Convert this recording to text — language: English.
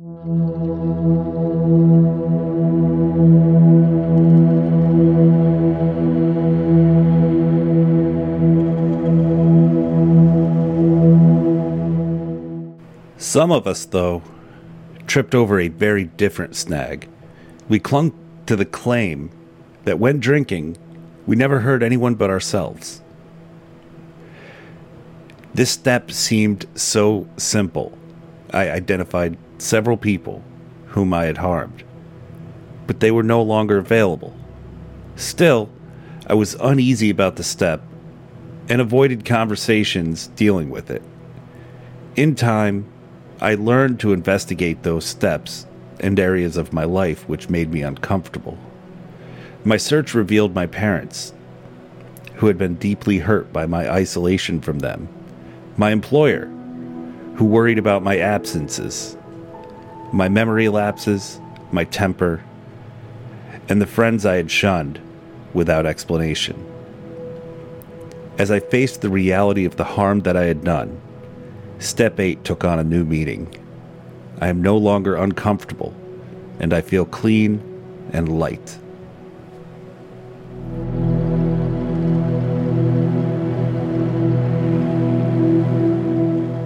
Some of us, though, tripped over a very different snag. We clung to the claim that when drinking, we never hurt anyone but ourselves. This step seemed so simple. I identified several people whom I had harmed, but they were no longer available. Still, I was uneasy about the step and avoided conversations dealing with it. In time, I learned to investigate those steps and areas of my life which made me uncomfortable. My search revealed my parents, who had been deeply hurt by my isolation from them, my employer, who worried about my absences, my memory lapses, my temper, and the friends I had shunned without explanation. As I faced the reality of the harm that I had done, Step 8 took on a new meaning. I am no longer uncomfortable, and I feel clean and light.